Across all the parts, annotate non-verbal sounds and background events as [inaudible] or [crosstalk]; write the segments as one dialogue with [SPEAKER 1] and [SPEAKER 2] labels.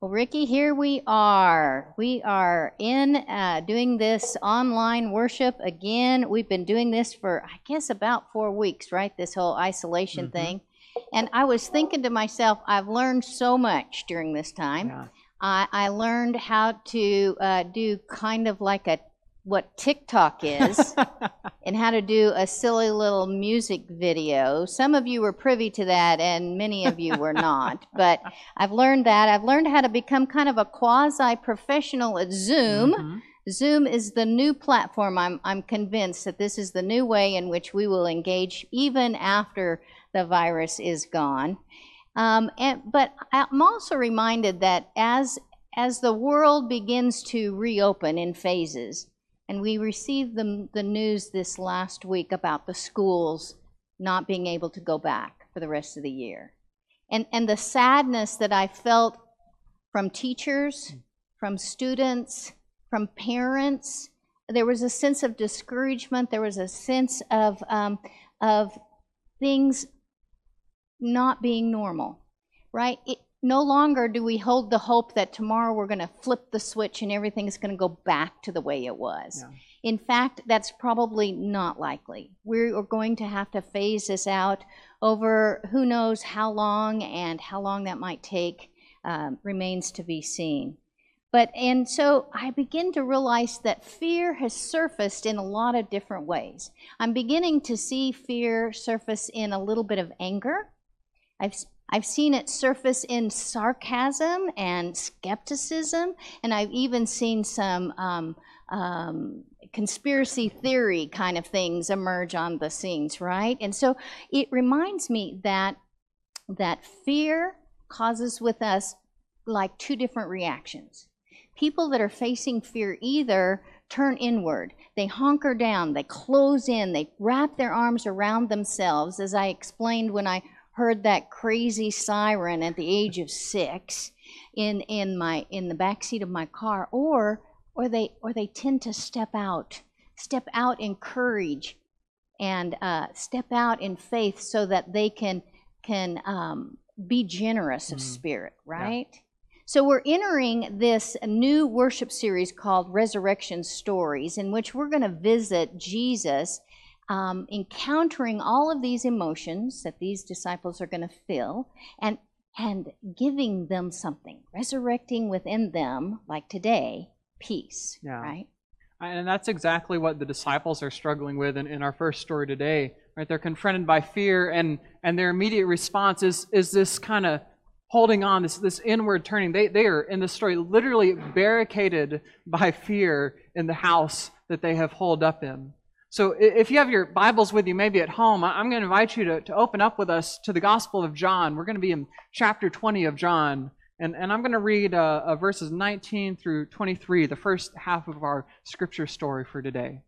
[SPEAKER 1] Well, Ricky, here we are. We are in uh, doing this online worship again. We've been doing this for, I guess, about four weeks, right? This whole isolation
[SPEAKER 2] Mhm.
[SPEAKER 1] thing. And I was thinking to myself, I've learned so much during this time.
[SPEAKER 2] Yeah.
[SPEAKER 1] I, I learned how to uh, do kind of like a what TikTok is [laughs] and how to do a silly little music video. Some of you were privy to that, and many of you were not. [laughs] But I've learned that. I've learned how to become kind of a quasi professional at Zoom.
[SPEAKER 2] Mhm.
[SPEAKER 1] Zoom is the new platform. I'm, I'm convinced that this is the new way in which we will engage even after the virus is gone. Um, and, but I'm also reminded that as, as the world begins to reopen in phases, and we received the, the news this last week about the schools not being able to go back for the rest of the year. And, and the sadness that I felt from teachers, from students, from parents, there was a sense of discouragement. There was a sense of, um, of things not being normal, right? It, no longer do we hold the hope that tomorrow we're going to flip the switch and everything is going to go back to the way it was.
[SPEAKER 2] Yeah.
[SPEAKER 1] In fact, that's probably not likely. We are going to have to phase this out over who knows how long and how long that might take um, remains to be seen. But, and so I begin to realize that fear has surfaced in a lot of different ways. I'm beginning to see fear surface in a little bit of anger. I've, I've seen it surface in sarcasm and skepticism, and I've even seen some um, um, conspiracy theory kind of things emerge on the scenes, right? And so it reminds me that that fear causes with us like two different reactions. People that are facing fear either turn inward, they hunker down, they close in, they wrap their arms around themselves, as I explained when I heard that crazy siren at the age of six in, in my in the back seat of my car, or or they or they tend to step out, step out in courage, and uh, step out in faith, so that they can can um, be generous of
[SPEAKER 2] Mhm.
[SPEAKER 1] spirit, right? So we're entering this new worship series called Resurrection Stories, in which we're going to visit Jesus, um, encountering all of these emotions that these disciples are going to feel, and and giving them something, resurrecting within them, like today, peace.
[SPEAKER 2] Yeah.
[SPEAKER 1] Right.
[SPEAKER 2] And that's exactly what the disciples are struggling with in, in our first story today. Right? They're confronted by fear, and, and their immediate response is, is this kind of holding on, this, this inward turning. They, they are, in the story, literally barricaded by fear in the house that they have holed up in. So if you have your Bibles with you, maybe at home, I'm going to invite you to, to open up with us to the Gospel of John. We're going to be in chapter 20 of John. And, and I'm going to read uh, uh, verses 19 through 23, the first half of our scripture story for today.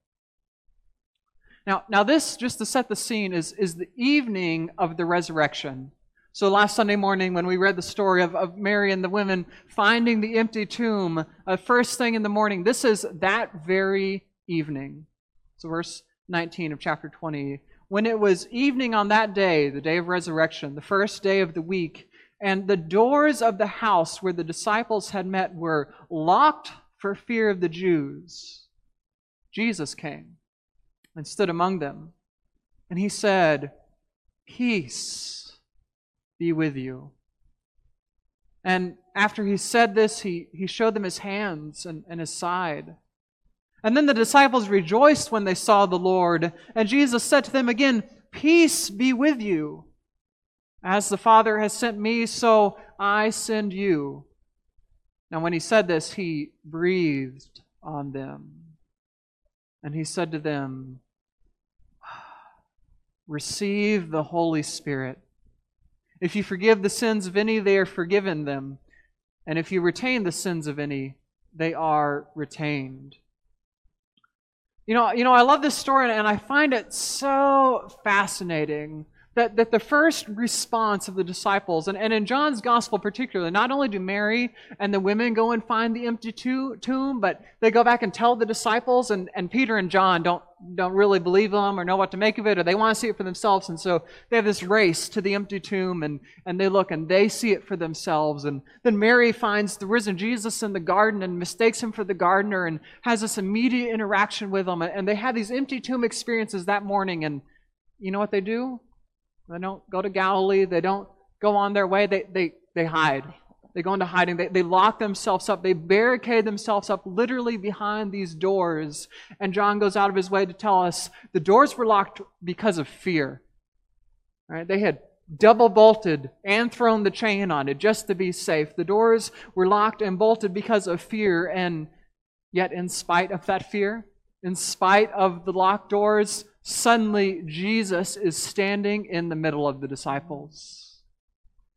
[SPEAKER 2] Now, now this, just to set the scene, is, is the evening of the resurrection. So last Sunday morning, when we read the story of, of Mary and the women finding the empty tomb, uh, first thing in the morning, this is that very evening. So verse 19 of chapter 20. When it was evening on that day, the day of resurrection, the first day of the week, and the doors of the house where the disciples had met were locked for fear of the Jews, Jesus came and stood among them. And he said, Peace be with you. And after he said this, he, he showed them his hands and, and his side. And then the disciples rejoiced when they saw the Lord. And Jesus said to them again, Peace be with you. As the Father has sent me, so I send you. Now, when he said this, he breathed on them. And he said to them, ah, Receive the Holy Spirit. If you forgive the sins of any, they are forgiven them. And if you retain the sins of any, they are retained. You know, you know, I love this story and I find it so fascinating that, that the first response of the disciples, and, and in John's gospel particularly, not only do Mary and the women go and find the empty tomb, but they go back and tell the disciples, and, and Peter and John don't, don't really believe them or know what to make of it, or they want to see it for themselves. And so they have this race to the empty tomb, and, and they look and they see it for themselves. And then Mary finds the risen Jesus in the garden and mistakes him for the gardener and has this immediate interaction with him. And they have these empty tomb experiences that morning, and you know what they do? They don't go to Galilee. They don't go on their way. They, they, they hide. They go into hiding. They, they lock themselves up. They barricade themselves up literally behind these doors. And John goes out of his way to tell us the doors were locked because of fear. Right? They had double bolted and thrown the chain on it just to be safe. The doors were locked and bolted because of fear. And yet, in spite of that fear, in spite of the locked doors, suddenly Jesus is standing in the middle of the disciples.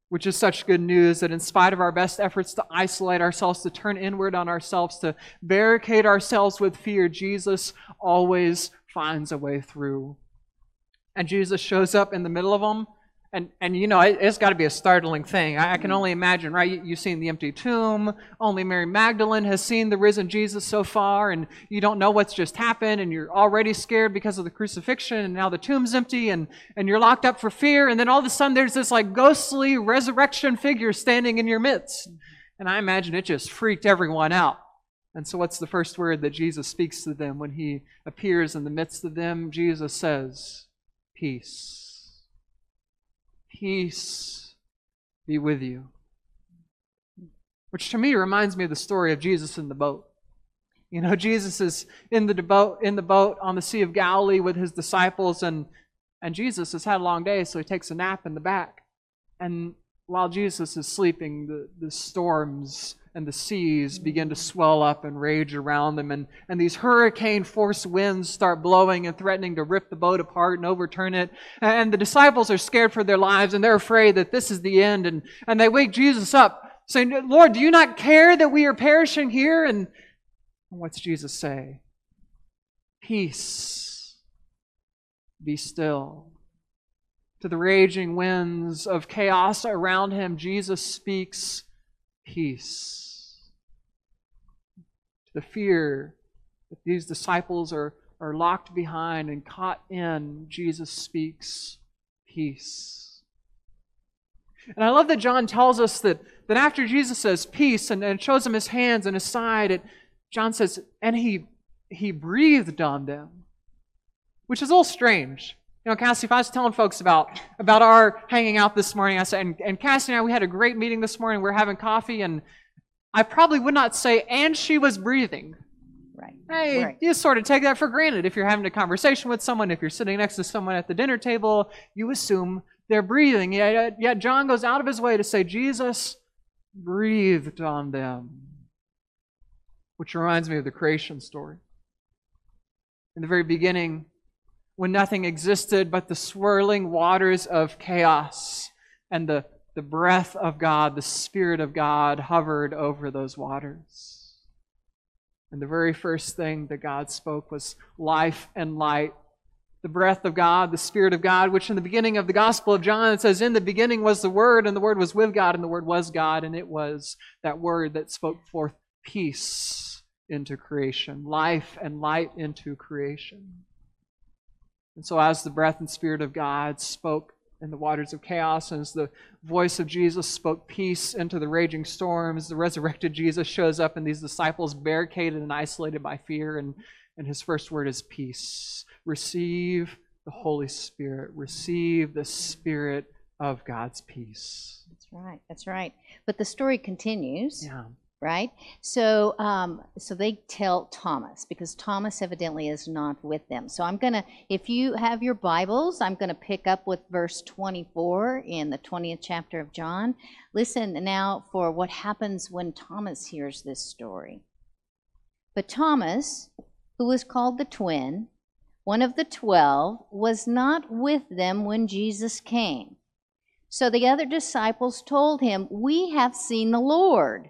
[SPEAKER 2] Which is such good news that in spite of our best efforts to isolate ourselves, to turn inward on ourselves, to barricade ourselves with fear, Jesus always finds a way through. And Jesus shows up in the middle of them and, and you know, it, has got to be a startling thing. I, I can only imagine, right? You, you've seen the empty tomb. Only Mary Magdalene has seen the risen Jesus so far, and you don't know what's just happened, and you're already scared because of the crucifixion, and now the tomb's empty, and, and you're locked up for fear, and then all of a sudden there's this like ghostly resurrection figure standing in your midst. And I imagine it just freaked everyone out. And so, what's the first word that Jesus speaks to them when he appears in the midst of them? Jesus says, Peace peace be with you. Which to me reminds me of the story of Jesus in the boat. You know, [laughs] Jesus is in the boat in the boat on the Sea of Galilee with his disciples, and and Jesus has had a long day, so he takes a nap in the back. And while Jesus is sleeping, the, the storms and the seas begin to swell up and rage around them, and, and these hurricane force winds start blowing and threatening to rip the boat apart and overturn it. And the disciples are scared for their lives, and they're afraid that this is the end. And, and they wake Jesus up, saying, Lord, do you not care that we are perishing here? And what's Jesus say? Peace, be still. To the raging winds of chaos around him, Jesus speaks peace the fear that these disciples are, are locked behind and caught in, Jesus speaks peace. And I love that John tells us that, that after Jesus says peace and, and shows them his hands and his side, it, John says, and he, he breathed on them, which is a little strange. You know, Cassie, if I was telling folks about, about our hanging out this morning, I said, and, and Cassie and I, we had a great meeting this morning. We are having coffee, and, I probably would not say, and she was breathing.
[SPEAKER 1] Right.
[SPEAKER 2] Hey,
[SPEAKER 1] right.
[SPEAKER 2] you sort of take that for granted. If you're having a conversation with someone, if you're sitting next to someone at the dinner table, you assume they're breathing. Yet, yet John goes out of his way to say, Jesus breathed on them. Which reminds me of the creation story. In the very beginning, when nothing existed but the swirling waters of chaos and the the breath of God, the Spirit of God hovered over those waters. And the very first thing that God spoke was life and light. The breath of God, the Spirit of God, which in the beginning of the Gospel of John it says, In the beginning was the Word, and the Word was with God, and the Word was God, and it was that Word that spoke forth peace into creation, life and light into creation. And so, as the breath and Spirit of God spoke in the waters of chaos. And as the voice of Jesus spoke peace into the raging storms, the resurrected Jesus shows up, and these disciples barricaded and isolated by fear. And, and his first word is peace. Receive the Holy Spirit, receive the Spirit of God's peace.
[SPEAKER 1] That's right. That's right. But the story continues.
[SPEAKER 2] Yeah
[SPEAKER 1] right? So, um, so they tell Thomas because Thomas evidently is not with them. So I'm gonna, if you have your Bibles, I'm gonna pick up with verse 24 in the 20th chapter of John. Listen now for what happens when Thomas hears this story. But Thomas, who was called the twin, one of the twelve, was not with them when Jesus came. So the other disciples told him, We have seen the Lord.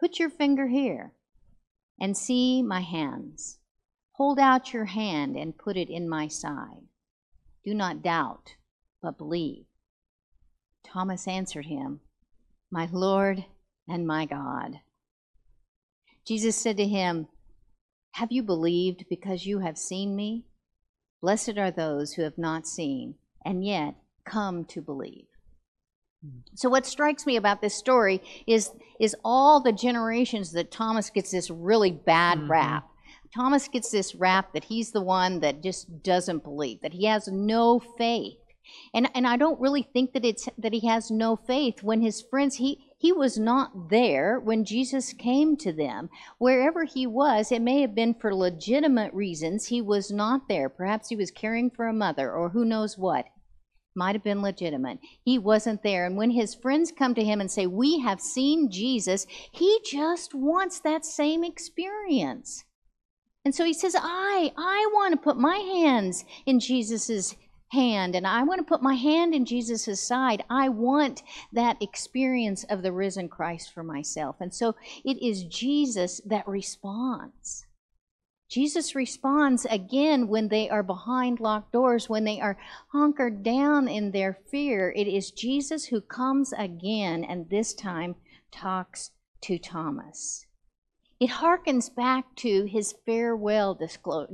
[SPEAKER 1] Put your finger here and see my hands. Hold out your hand and put it in my side. Do not doubt, but believe. Thomas answered him, My Lord and my God. Jesus said to him, Have you believed because you have seen me? Blessed are those who have not seen and yet come to believe. So what strikes me about this story is is all the generations that Thomas gets this really bad
[SPEAKER 2] Mhm.
[SPEAKER 1] rap. Thomas gets this rap that he's the one that just doesn't believe, that he has no faith. And and I don't really think that it's that he has no faith when his friends he he was not there when Jesus came to them. Wherever he was, it may have been for legitimate reasons he was not there. Perhaps he was caring for a mother or who knows what might have been legitimate. He wasn't there. And when his friends come to him and say, We have seen Jesus, he just wants that same experience. And so he says, I, I want to put my hands in Jesus' hand and I want to put my hand in Jesus' side. I want that experience of the risen Christ for myself. And so it is Jesus that responds. Jesus responds again when they are behind locked doors, when they are hunkered down in their fear. It is Jesus who comes again and this time talks to Thomas. It harkens back to his farewell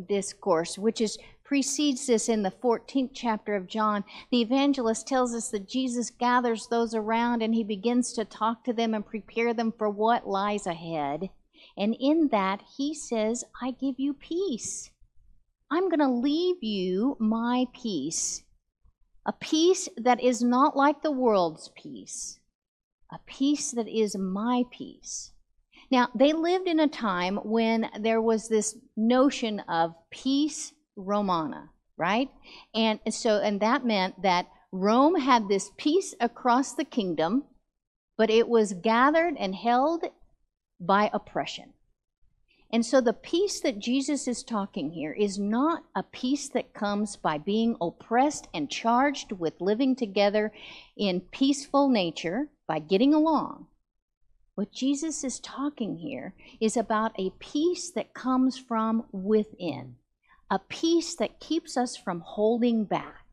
[SPEAKER 1] discourse, which is precedes this in the 14th chapter of John. The evangelist tells us that Jesus gathers those around and he begins to talk to them and prepare them for what lies ahead. And in that, he says, I give you peace. I'm going to leave you my peace. A peace that is not like the world's peace. A peace that is my peace. Now, they lived in a time when there was this notion of peace romana, right? And so, and that meant that Rome had this peace across the kingdom, but it was gathered and held by oppression. And so the peace that Jesus is talking here is not a peace that comes by being oppressed and charged with living together in peaceful nature, by getting along. What Jesus is talking here is about a peace that comes from within, a peace that keeps us from holding back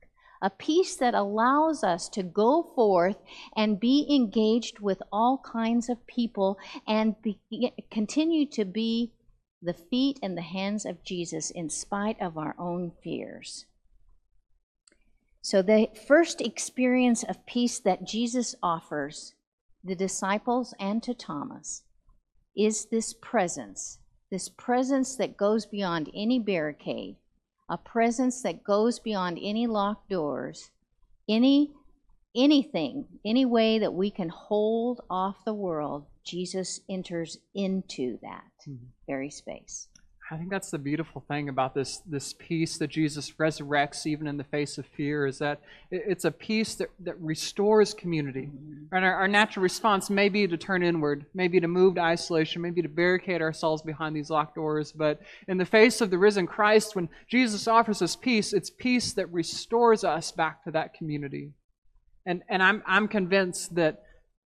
[SPEAKER 1] a peace that allows us to go forth and be engaged with all kinds of people and be, continue to be the feet and the hands of Jesus in spite of our own fears. So, the first experience of peace that Jesus offers the disciples and to Thomas is this presence, this presence that goes beyond any barricade, a presence that goes beyond any locked doors, any anything, any way that we can hold off the world, Jesus enters into that
[SPEAKER 2] Mhm.
[SPEAKER 1] very space.
[SPEAKER 2] I think that's the beautiful thing about this this peace that Jesus resurrects even in the face of fear is that it's a peace that, that restores community. Mm-hmm. And our, our natural response may be to turn inward, maybe to move to isolation, maybe to barricade ourselves behind these locked doors. But in the face of the risen Christ, when Jesus offers us peace, it's peace that restores us back to that community. And and I'm I'm convinced that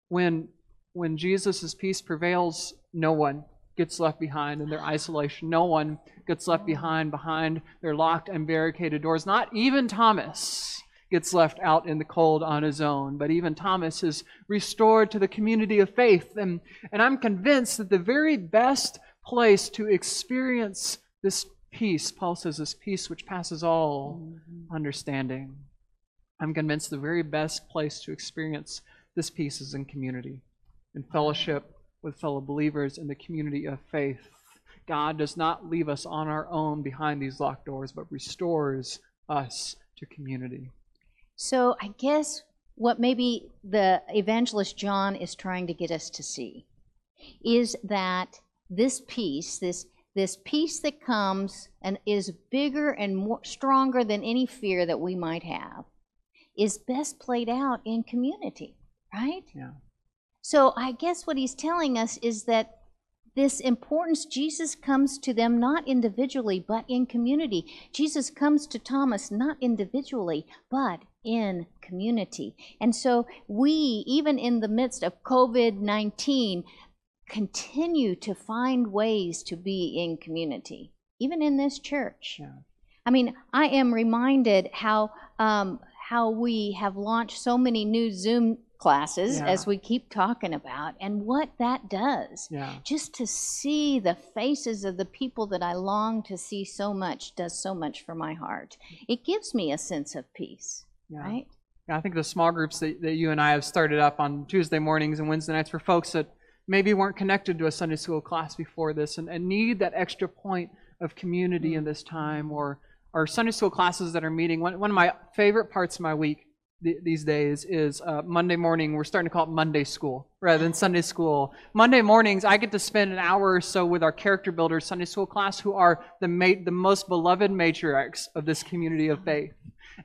[SPEAKER 2] when when Jesus' peace prevails, no one gets left behind in their isolation. No one gets left behind behind their locked and barricaded doors. Not even Thomas gets left out in the cold on his own, but even Thomas is restored to the community of faith. And, and I'm convinced that the very best place to experience this peace, Paul says, this peace which passes all mm-hmm. understanding. I'm convinced the very best place to experience this peace is in community, in fellowship with fellow believers in the community of faith. God does not leave us on our own behind these locked doors, but restores us to community.
[SPEAKER 1] So I guess what maybe the evangelist John is trying to get us to see is that this peace, this this peace that comes and is bigger and more stronger than any fear that we might have is best played out in community, right?
[SPEAKER 2] Yeah.
[SPEAKER 1] So I guess what he's telling us is that this importance, Jesus comes to them not individually, but in community. Jesus comes to Thomas not individually, but in community. And so we, even in the midst of COVID 19, continue to find ways to be in community, even in this church.
[SPEAKER 2] Yeah.
[SPEAKER 1] I mean, I am reminded how um, how we have launched so many new Zoom classes,
[SPEAKER 2] Yeah.
[SPEAKER 1] as we keep talking about, and what that does.
[SPEAKER 2] Yeah.
[SPEAKER 1] Just to see the faces of the people that I long to see so much does so much for my heart. It gives me a sense of peace,
[SPEAKER 2] Yeah.
[SPEAKER 1] right?
[SPEAKER 2] I think the small groups that, that you and I have started up on Tuesday mornings and Wednesday nights for folks that maybe weren't connected to a Sunday school class before this and, and need that extra point of community in mm. this time, or, or Sunday school classes that are meeting. One, one of my favorite parts of my week th- these days is uh, Monday morning. We're starting to call it Monday school rather than Sunday school. Monday mornings, I get to spend an hour or so with our character builders Sunday school class, who are the ma- the most beloved matriarchs of this community of faith.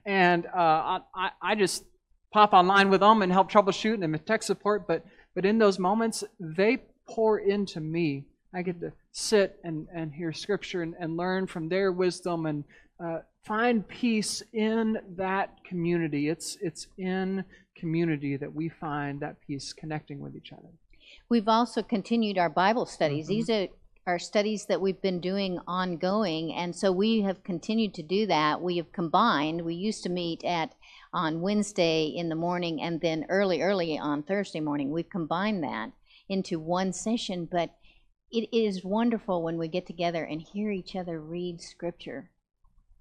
[SPEAKER 2] And uh, I, I- just pop online with them and help troubleshoot and with tech support. But but in those moments, they pour into me. I get to sit and, and hear scripture and, and learn from their wisdom and uh, find peace in that community. It's it's in community that we find that peace connecting with each other.
[SPEAKER 1] We've also continued our Bible studies.
[SPEAKER 2] Mhm.
[SPEAKER 1] These are are studies that we've been doing ongoing, and so we have continued to do that. We have combined. We used to meet at on Wednesday in the morning, and then early, early on Thursday morning. We've combined that into one session, but it is wonderful when we get together and hear each other read Scripture.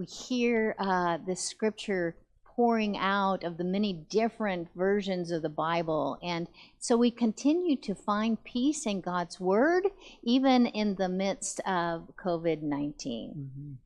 [SPEAKER 1] We hear uh, the Scripture pouring out of the many different versions of the Bible, and so we continue to find peace in God's Word, even in the midst of COVID 19.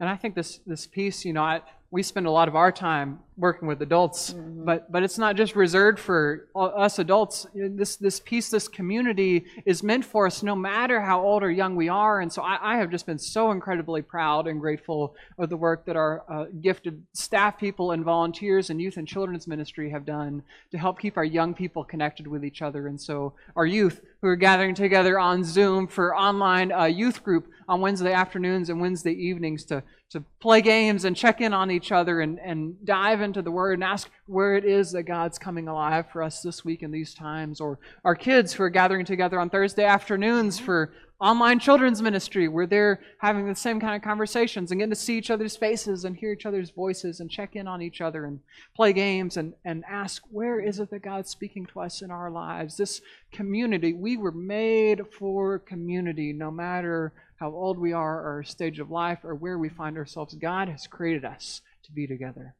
[SPEAKER 2] And I think this this peace, you know, I, we spend a lot of our time working with adults,
[SPEAKER 1] Mhm.
[SPEAKER 2] but but it's not just reserved for us adults. This this peace, this community is meant for us, no matter how old or young we are. And so I, I have just been so incredibly proud and grateful of the work that our uh, gifted staff people and volunteers and youth and children's ministry have done to help keep our young people connected with each other. And so our youth who are gathering together on Zoom for online uh, youth group on Wednesday afternoons and Wednesday evenings to, to play games and check in on each other and, and dive into the Word and ask where it is that God's coming alive for us this week in these times. Or our kids who are gathering together on Thursday afternoons for online children's ministry where they're having the same kind of conversations and getting to see each other's faces and hear each other's voices and check in on each other and play games and, and ask where is it that God's speaking to us in our lives. This community, we were made for community no matter how old we are or our stage of life or where we find ourselves. God has created us to be together.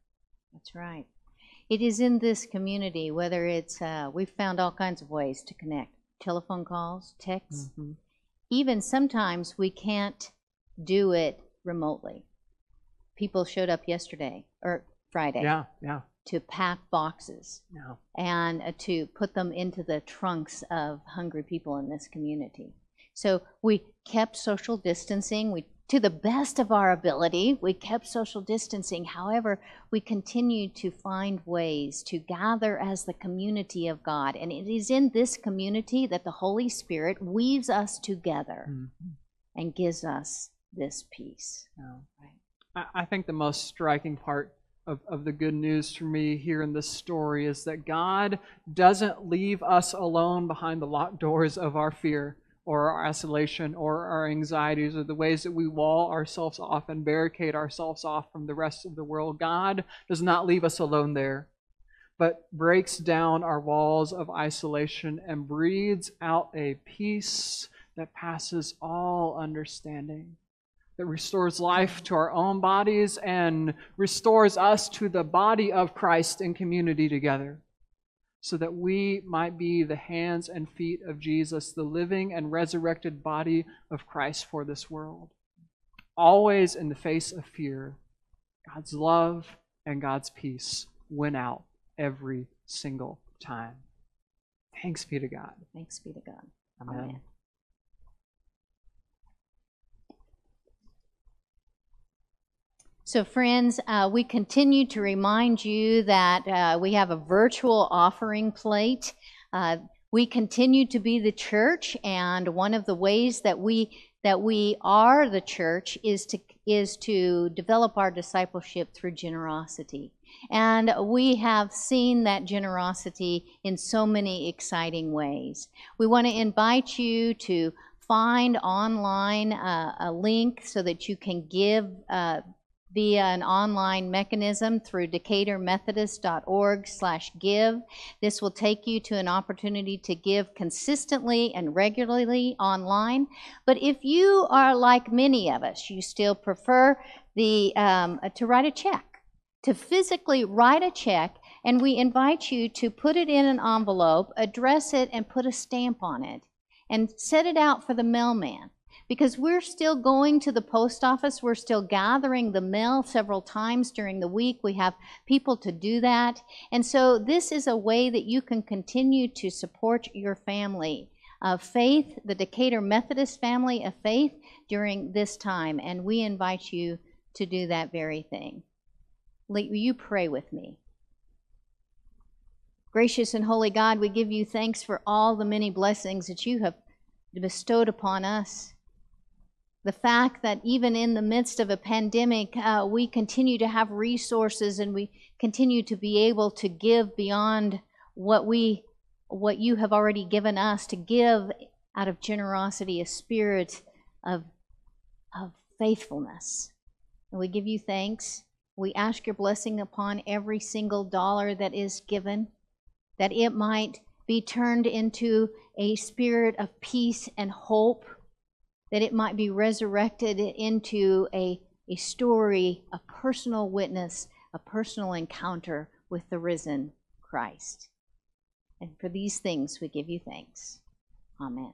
[SPEAKER 1] That's right. It is in this community, whether it's, uh, we've found all kinds of ways to connect telephone calls, texts.
[SPEAKER 2] Mhm.
[SPEAKER 1] Even sometimes we can't do it remotely. People showed up yesterday or Friday
[SPEAKER 2] Yeah, yeah,
[SPEAKER 1] to pack boxes
[SPEAKER 2] yeah.
[SPEAKER 1] and uh, to put them into the trunks of hungry people in this community. So we kept social distancing. We, to the best of our ability, we kept social distancing. However, we continued to find ways to gather as the community of God. And it is in this community that the Holy Spirit weaves us together
[SPEAKER 2] Mhm.
[SPEAKER 1] and gives us this peace.
[SPEAKER 2] Yeah.
[SPEAKER 1] Right.
[SPEAKER 2] I, I think the most striking part of, of the good news for me here in this story is that God doesn't leave us alone behind the locked doors of our fear or our isolation or our anxieties or the ways that we wall ourselves off and barricade ourselves off from the rest of the world. God does not leave us alone there, but breaks down our walls of isolation and breathes out a peace that passes all understanding that restores life to our own bodies and restores us to the body of Christ in community together, so that we might be the hands and feet of Jesus, the living and resurrected body of Christ for this world. Always in the face of fear, God's love and God's peace win out every single time. Thanks be to God.
[SPEAKER 1] Thanks be to God.
[SPEAKER 2] Amen.
[SPEAKER 1] Amen. So, friends, uh, we continue to remind you that uh, we have a virtual offering plate. Uh, we continue to be the church, and one of the ways that we that we are the church is to is to develop our discipleship through generosity. And we have seen that generosity in so many exciting ways. We want to invite you to find online uh, a link so that you can give uh, via an online mechanism through decaturmethodist.org slash give. This will take you to an opportunity to give consistently and regularly online. But if you are like many of us, you still prefer the um, to write a check, to physically write a check, and we invite you to put it in an envelope, address it, and put a stamp on it, and set it out for the mailman because we're still going to the post office. We're still gathering the mail several times during the week. We have people to do that. And so this is a way that you can continue to support your family of faith, the Decatur Methodist family of faith during this time. And we invite you to do that very thing. Will you pray with me? Gracious and holy God, we give you thanks for all the many blessings that you have bestowed upon us the fact that even in the midst of a pandemic, uh, we continue to have resources and we continue to be able to give beyond what we what you have already given us to give out of generosity a spirit of of faithfulness. And we give you thanks. We ask your blessing upon every single dollar that is given that it might be turned into a spirit of peace and hope that it might be resurrected into a, a story, a personal witness, a personal encounter with the risen Christ. And for these things we give you thanks. Amen.